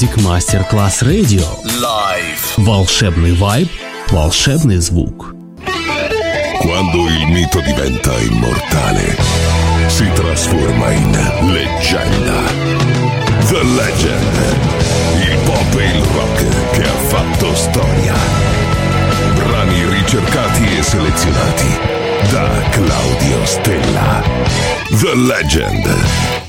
Music Masterclass Radio. Live. Волшебный вайб, волшебный звук. Quando il mito diventa immortale, si trasforma in leggenda. The Legend. Il pop e il rock che ha fatto storia. Brani ricercati e selezionati da Claudio Stella. The Legend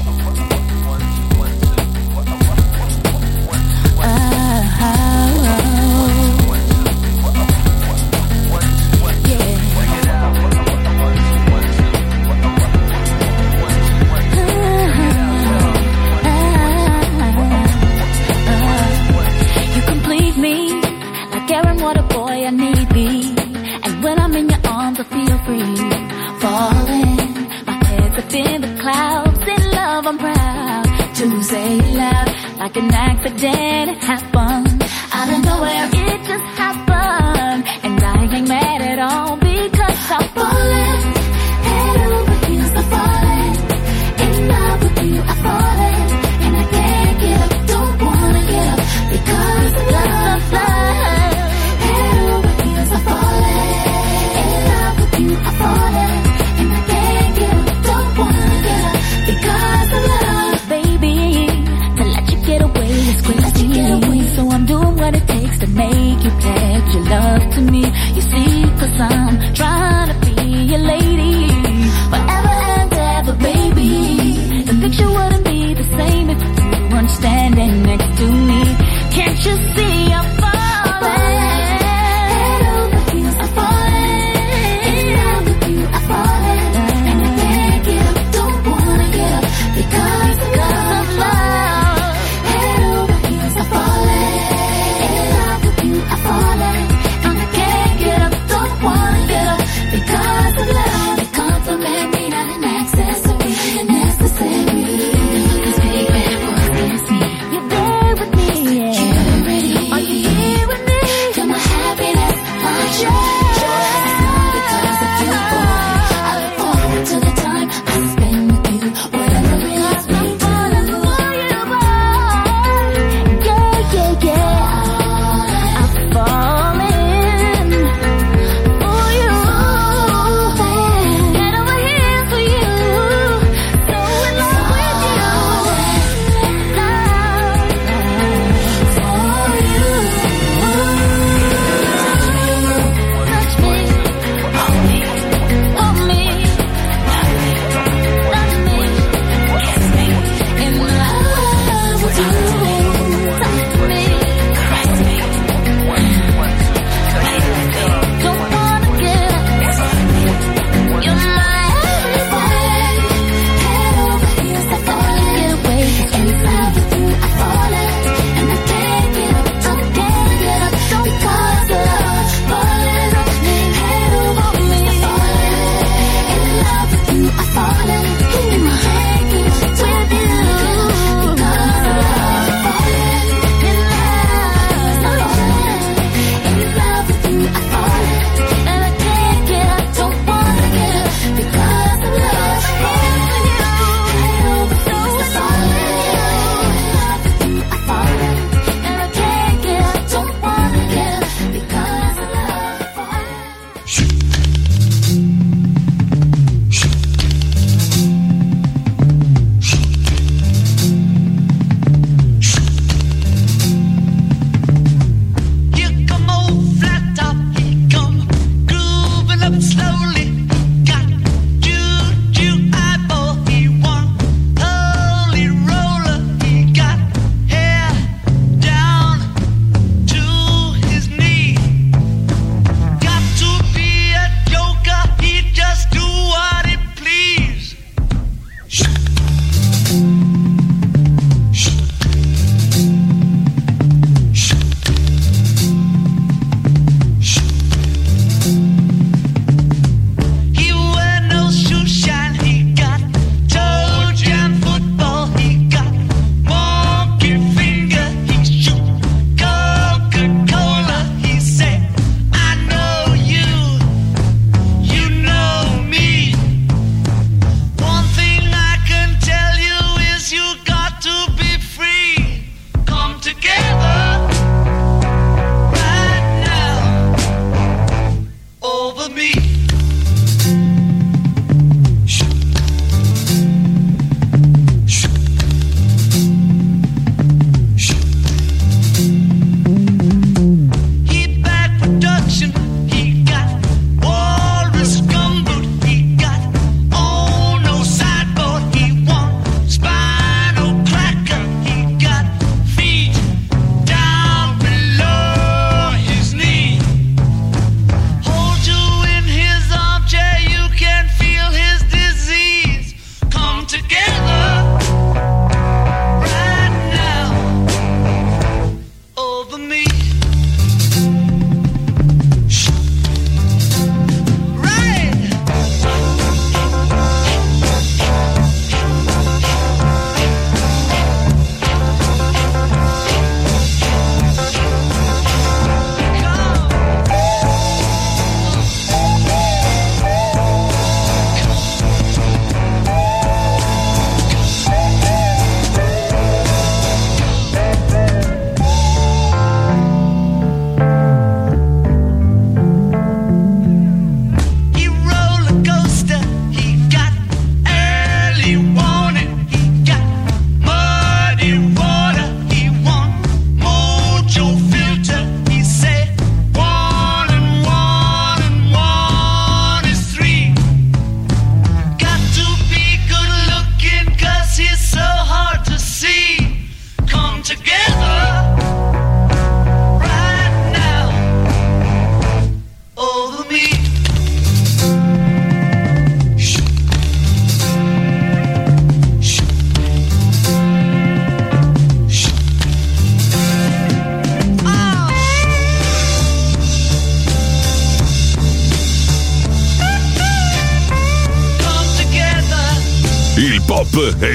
Damn.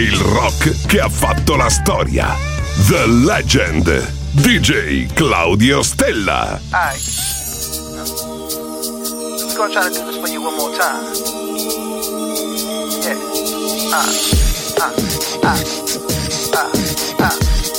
Il rock che ha fatto la storia. The Legend. DJ Claudio Stella. Alright. Let's go try to do this for you one more time. Yeah. Uh, uh, uh, uh, uh.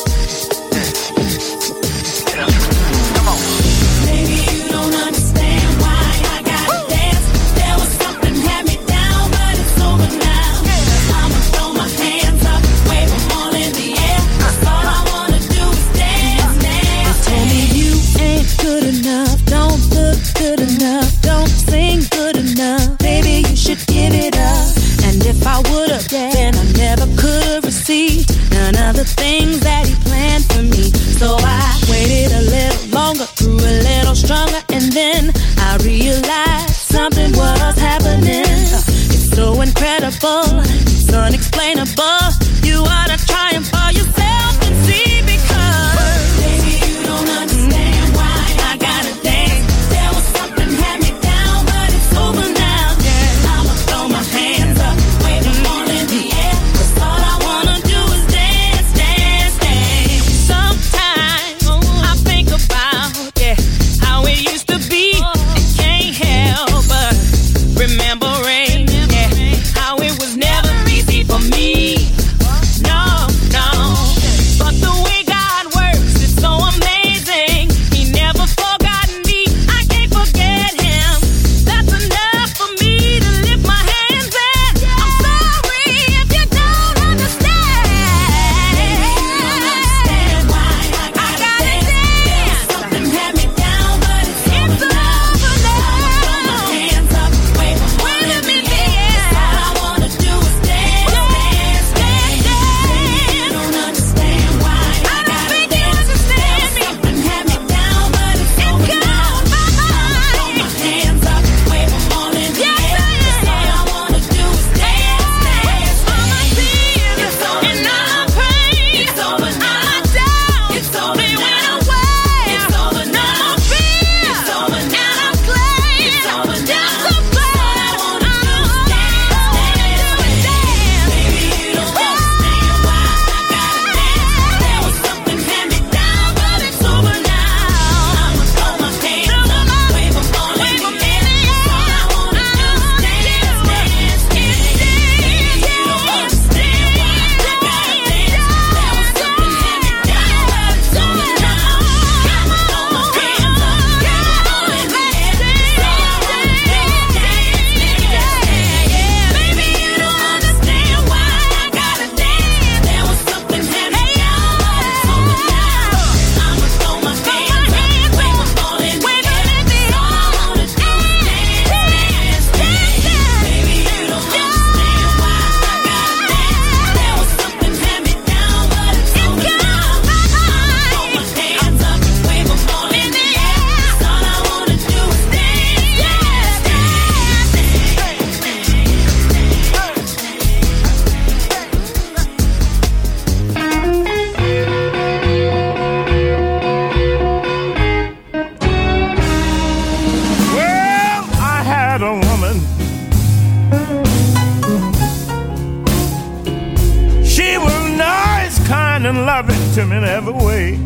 Loving to me in every way.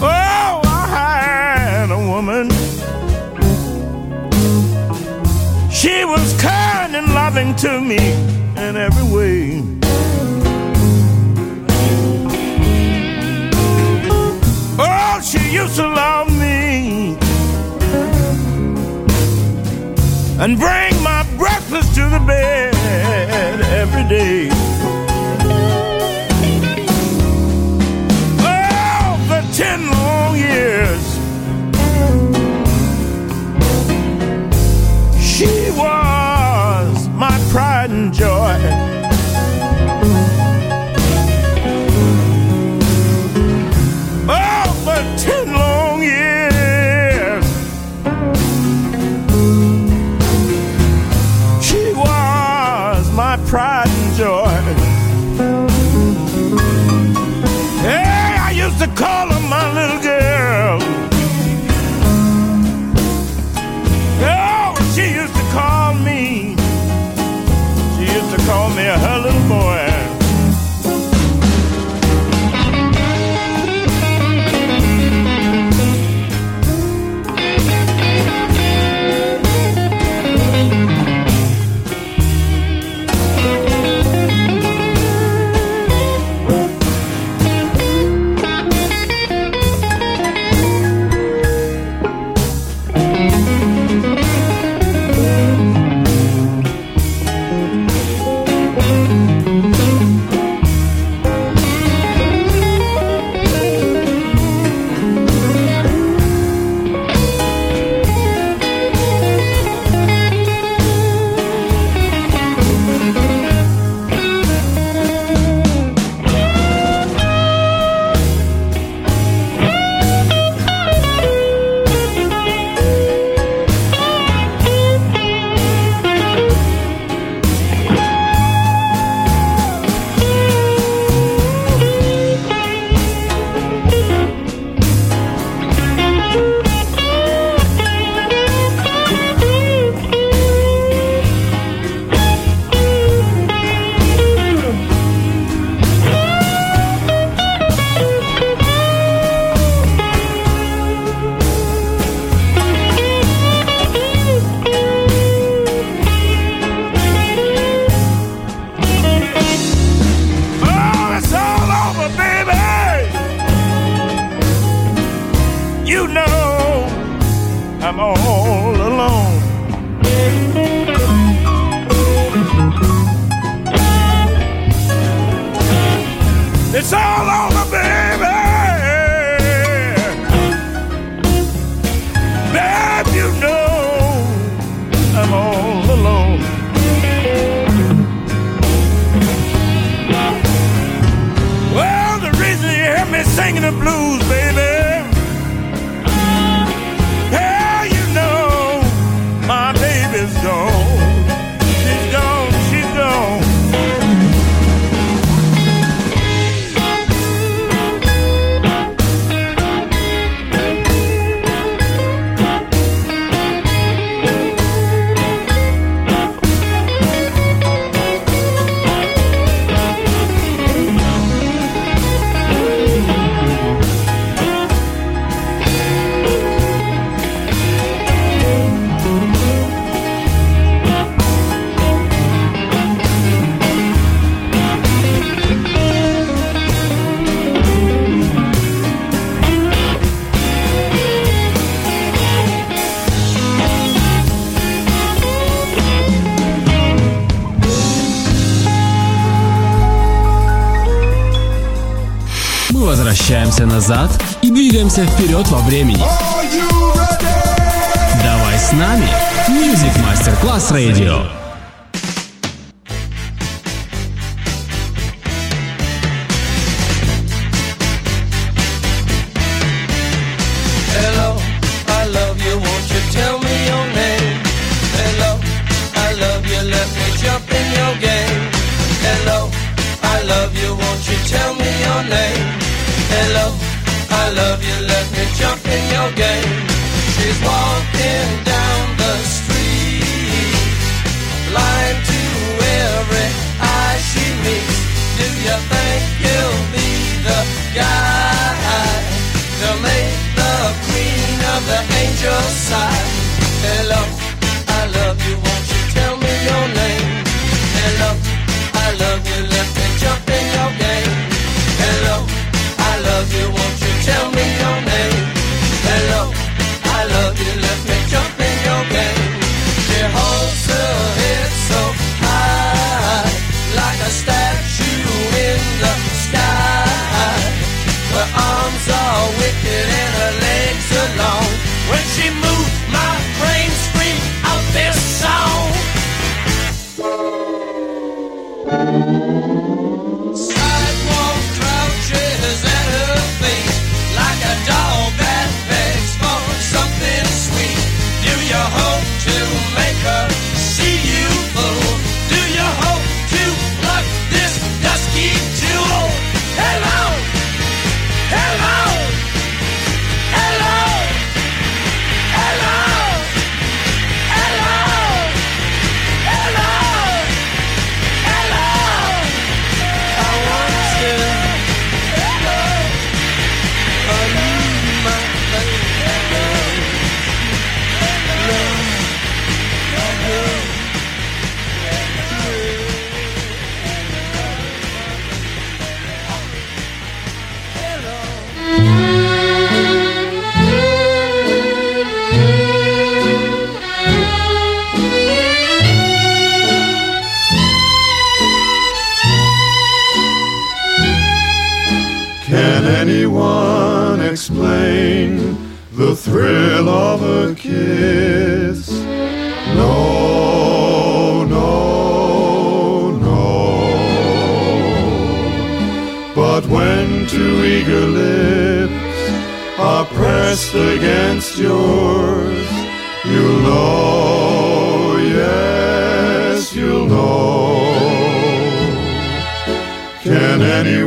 Oh, I had a woman. She was kind and loving to me in every way. Oh, she used to love me and bring my breakfast to the bed. назад и двигаемся вперед во времени. Давай с нами Music Master Class Radio.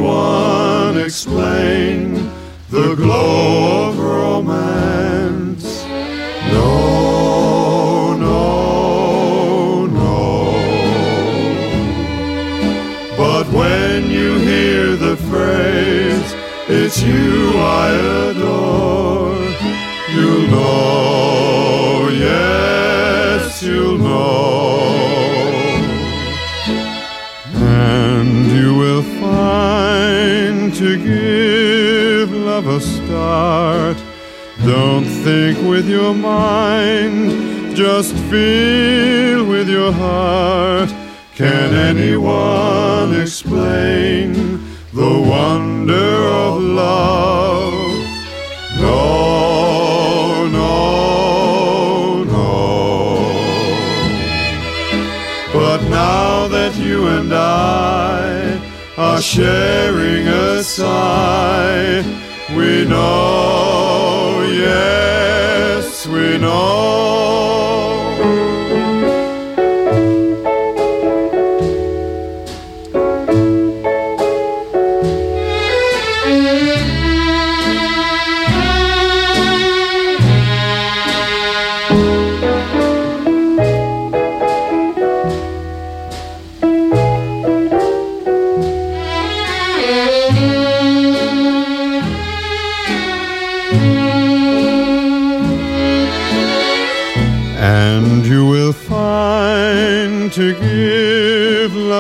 Anyone explain the glow of romance? No, no, no. But when you hear the phrase, it's you I adore, you'll know, yes, you'll know. Don't think with your mind, just feel with your heart. Can anyone explain the wonder of love? No, no, no. But now that you and I are sharing a sigh, we know, yes, we know.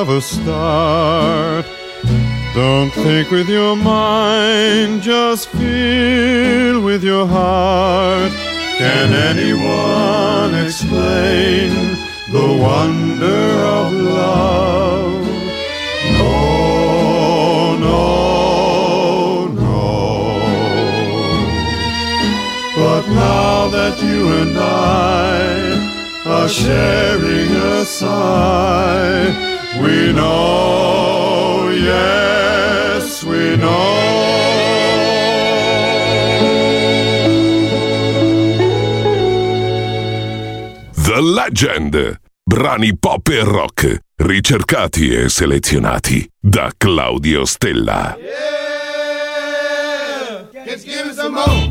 A start. Don't think with your mind, just feel with your heart. Can anyone explain the wonder of love? No, no, no. But now that you and I are sharing a sigh, we know, yes, we know. The Legend. Brani pop e rock, ricercati e selezionati da Claudio Stella. Just give me some more.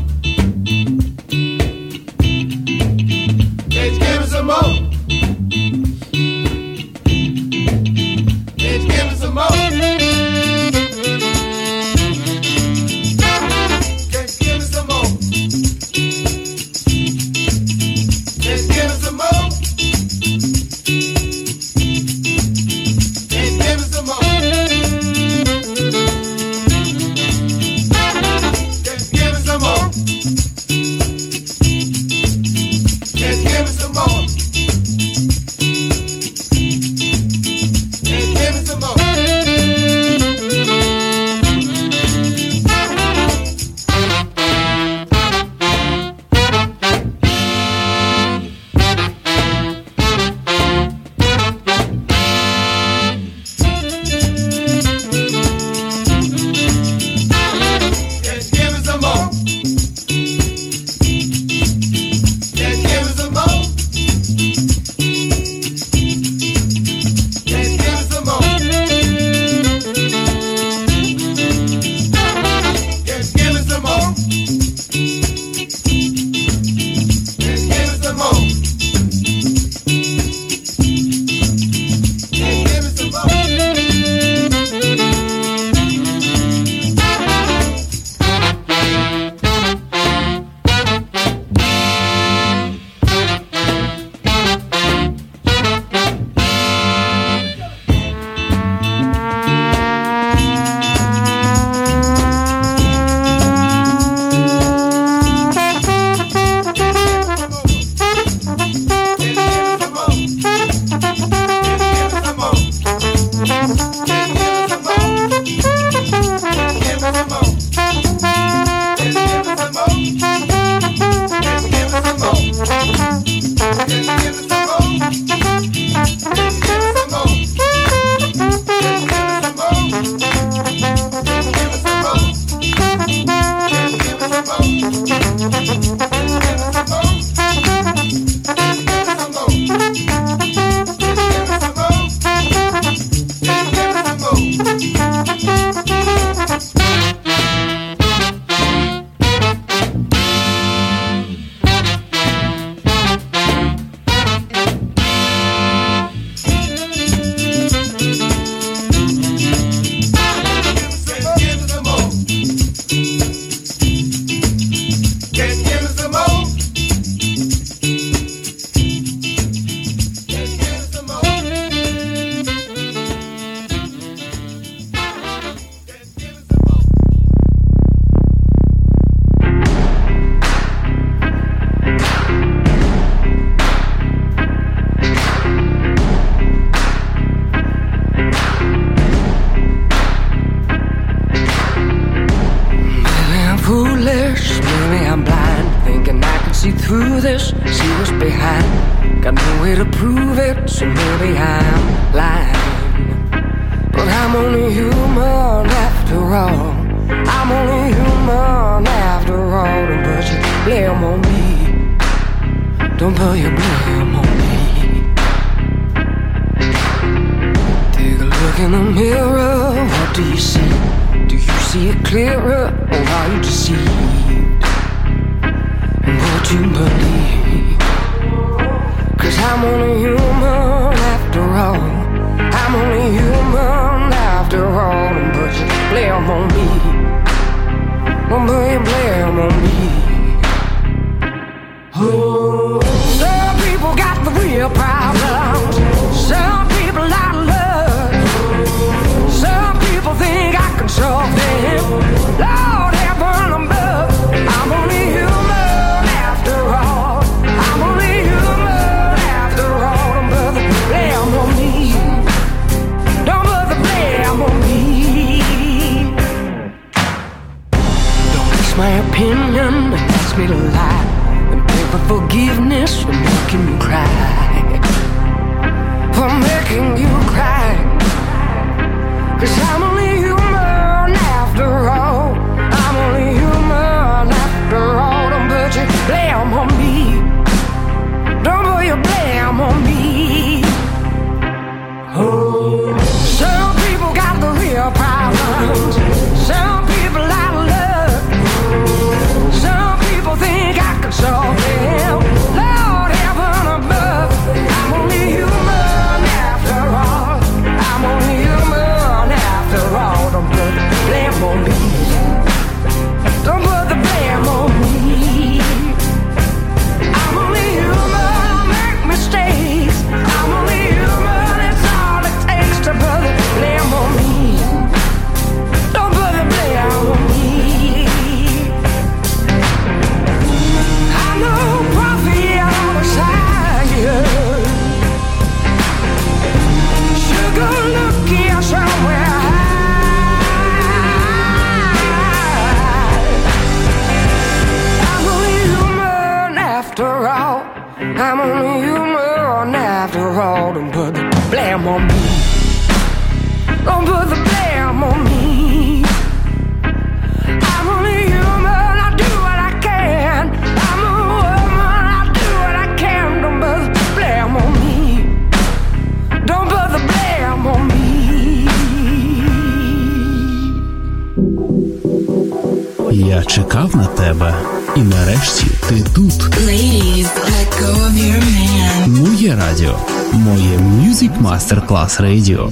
І нарешті ти тут. Ladies, let go of your man. Моє радіо. Моє Music Master Class Radio.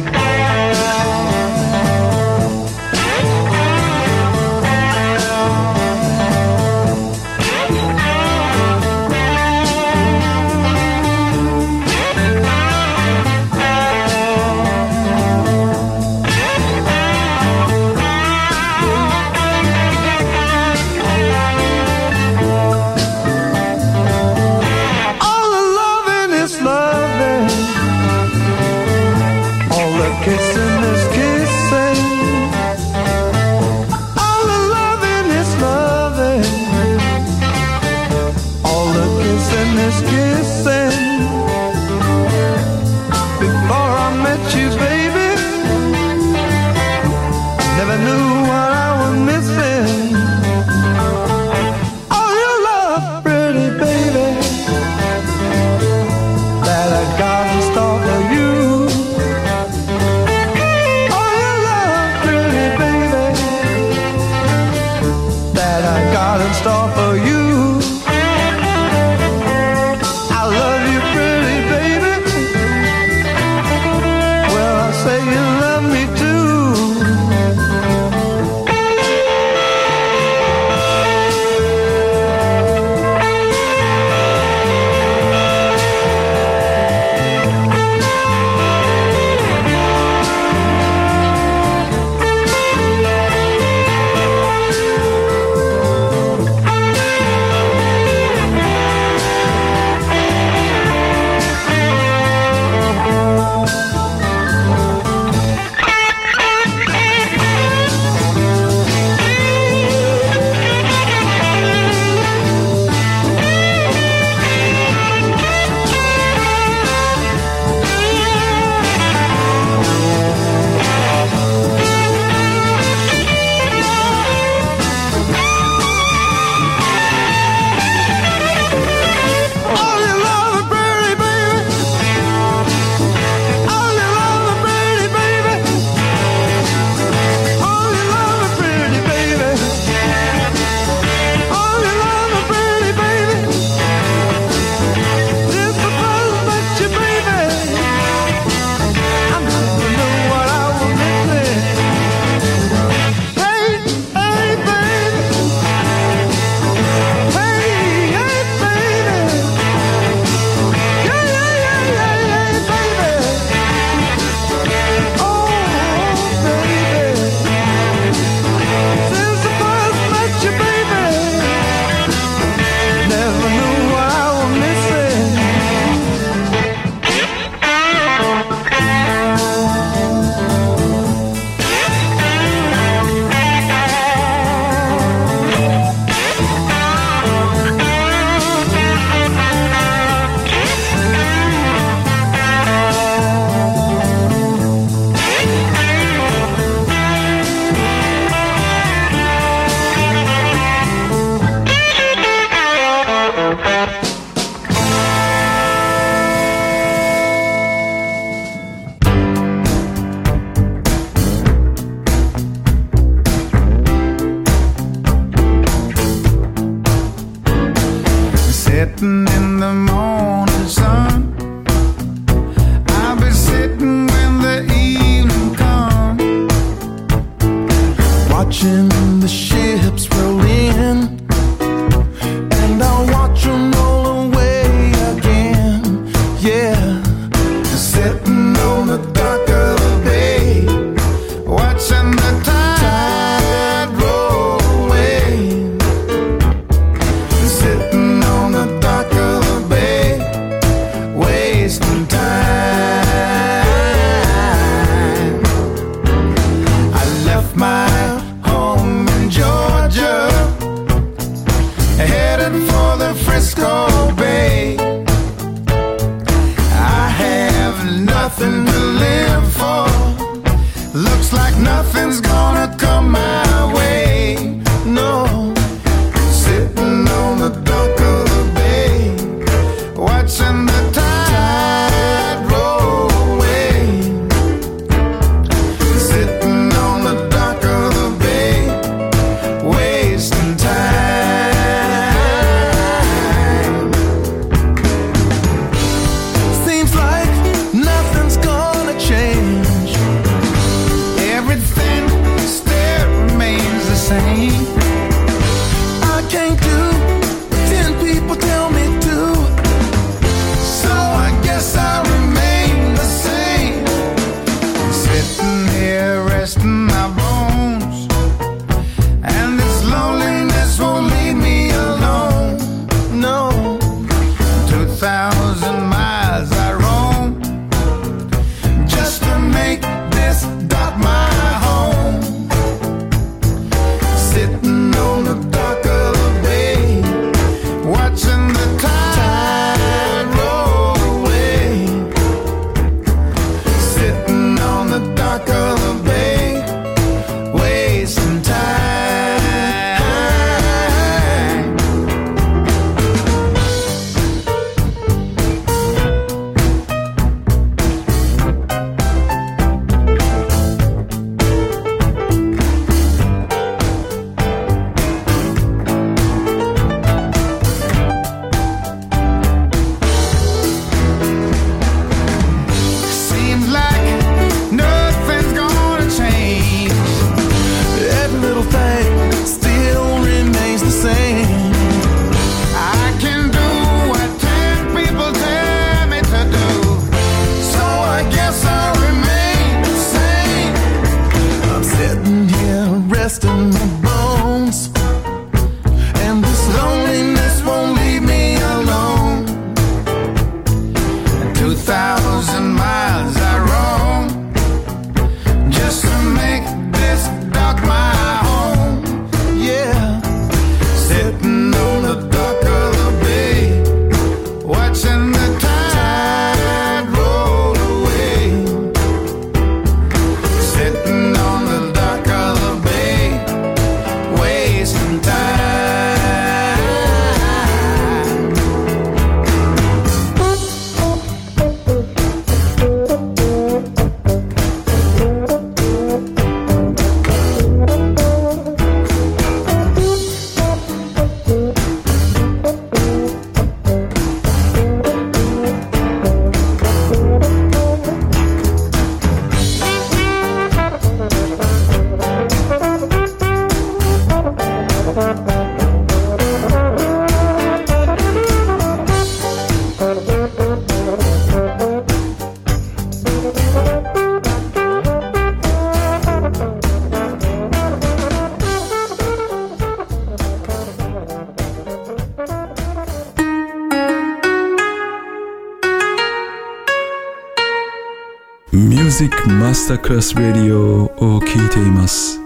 サクラス・レディオを聴いています。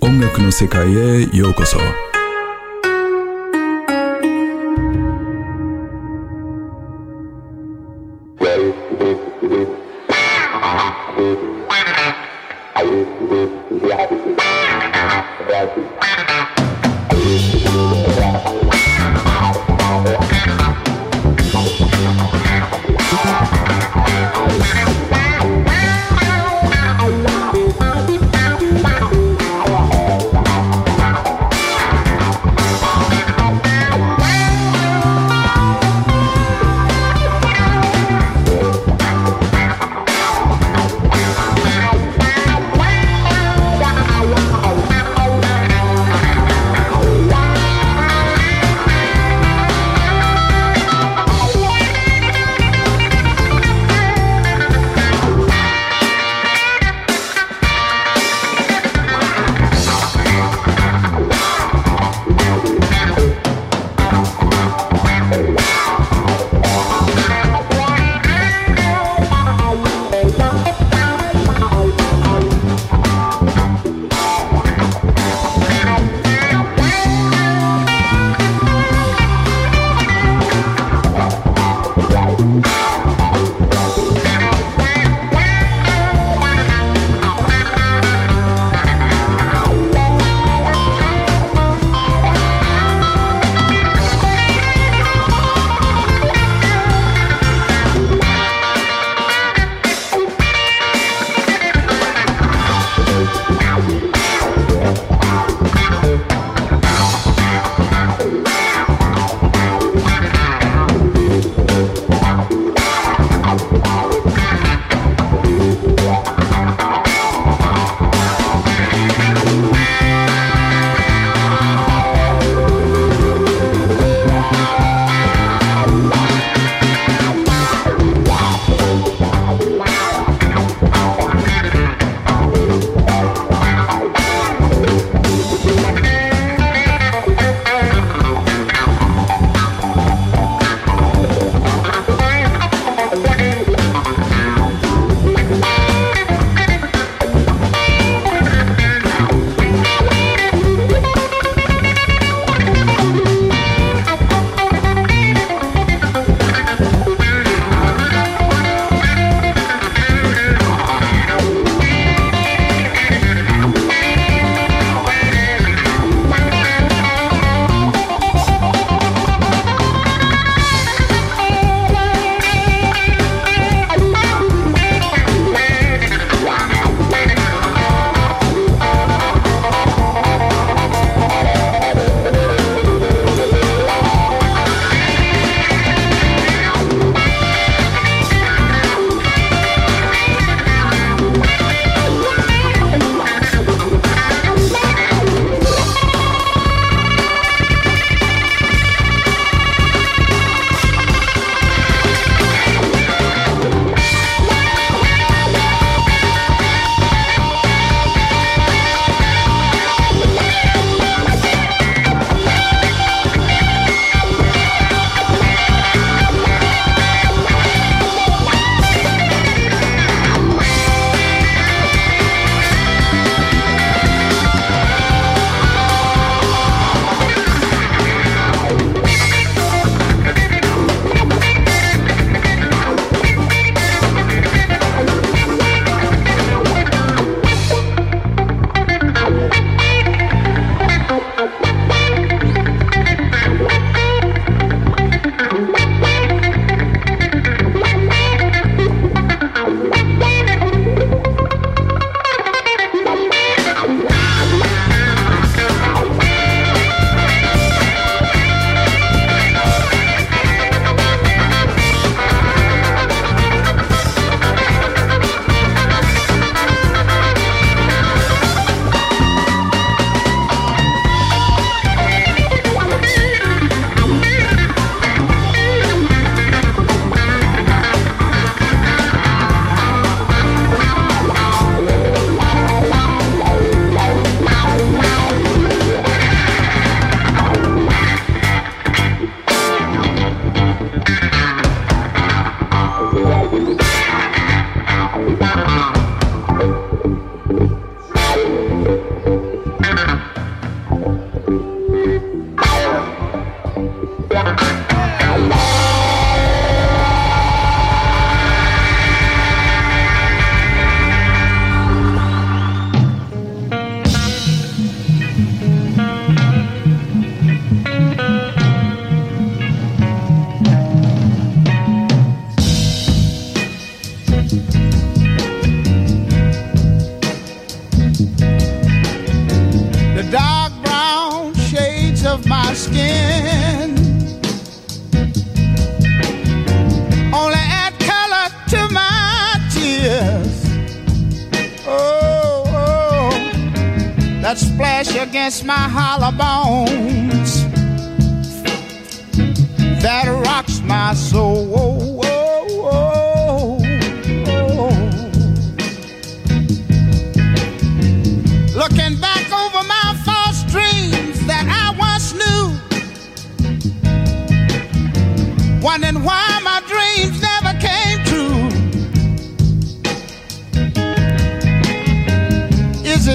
音楽の世界へようこそ。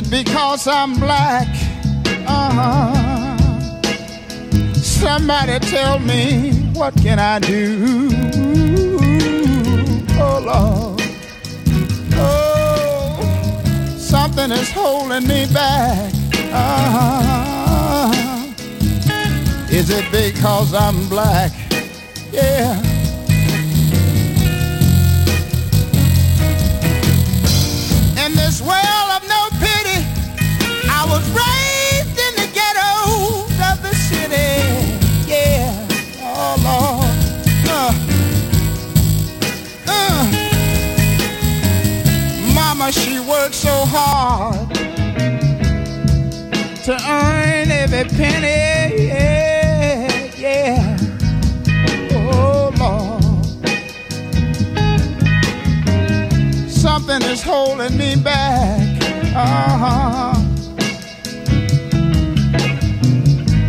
It because I'm black? Uh-huh. Somebody tell me what can I do? Oh Lord. Oh, something is holding me back. Uh-huh. Is it because I'm black? Yeah. So hard to earn every penny. Yeah, yeah. Oh Lord. Something is holding me back. Uh-huh.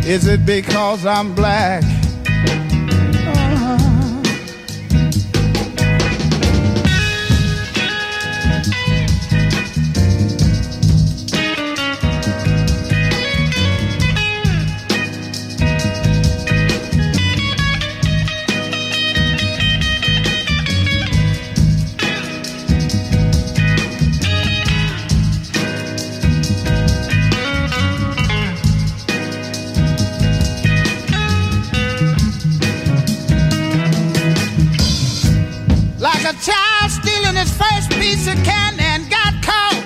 Is it because I'm black? Piece of candy and got caught.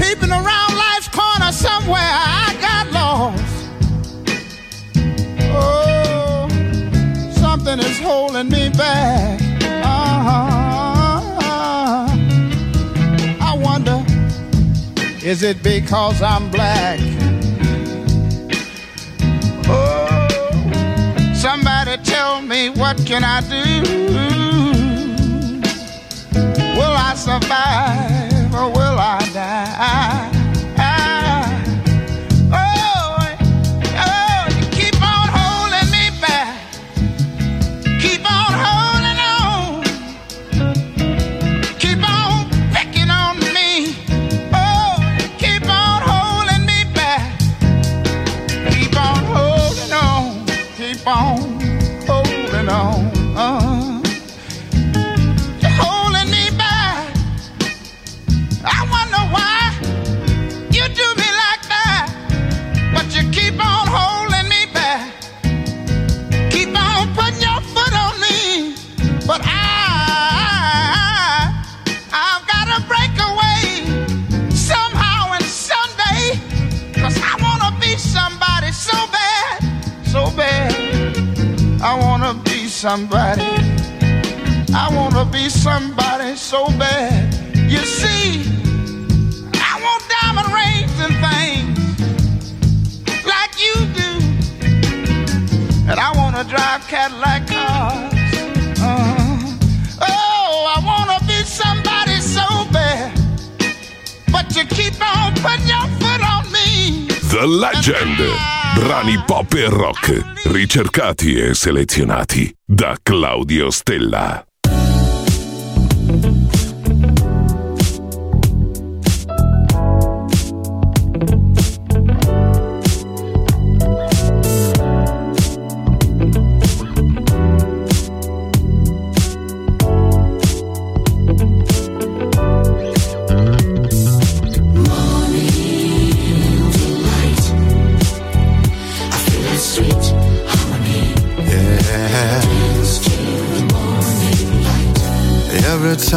Peeping around life's corner somewhere, I got lost. Oh, something is holding me back. Uh-huh. I wonder, is it because I'm black? Oh, Somebody tell me what can I do? Will I survive or will I die? Somebody. I want to be somebody so bad. You see, I want diamond rings and things like you do. And I want to drive Cadillac cars. Uh-huh. Oh, I want to be somebody so bad. But you keep on putting your foot on me. The Legend. Brani pop e rock, ricercati e selezionati da Claudio Stella.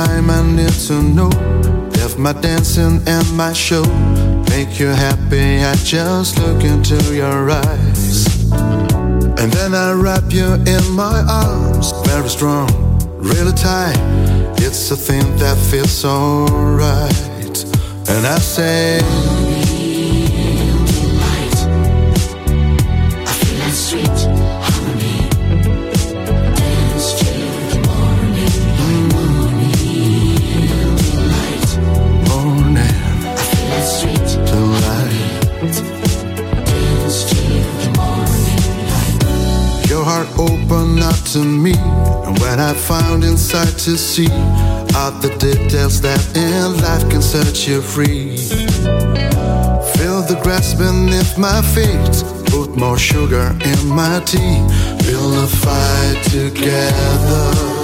Time I need to know if my dancing and my show make you happy. I just look into your eyes. And then I wrap you in my arms, very strong, really tight. It's a thing that feels so right. And I say, to me, and when I found inside to see all the details that in life can set you free. Feel the grass beneath my feet, put more sugar in my tea, build a fire together,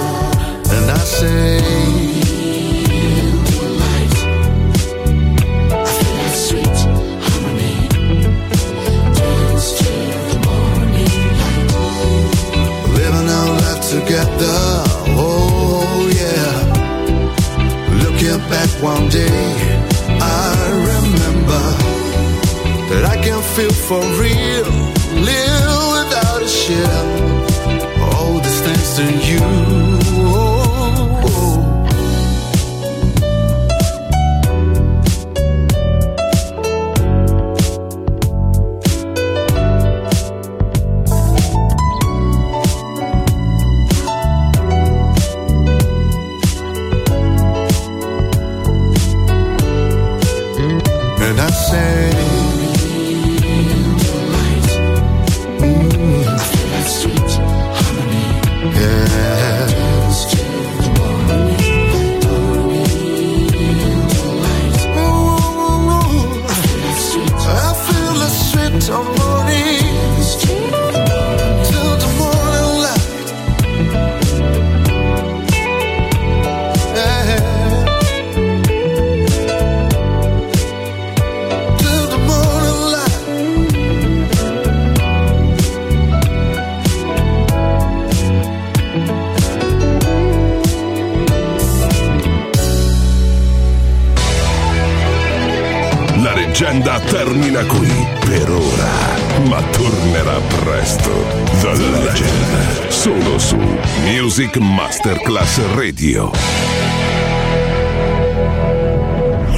Radio.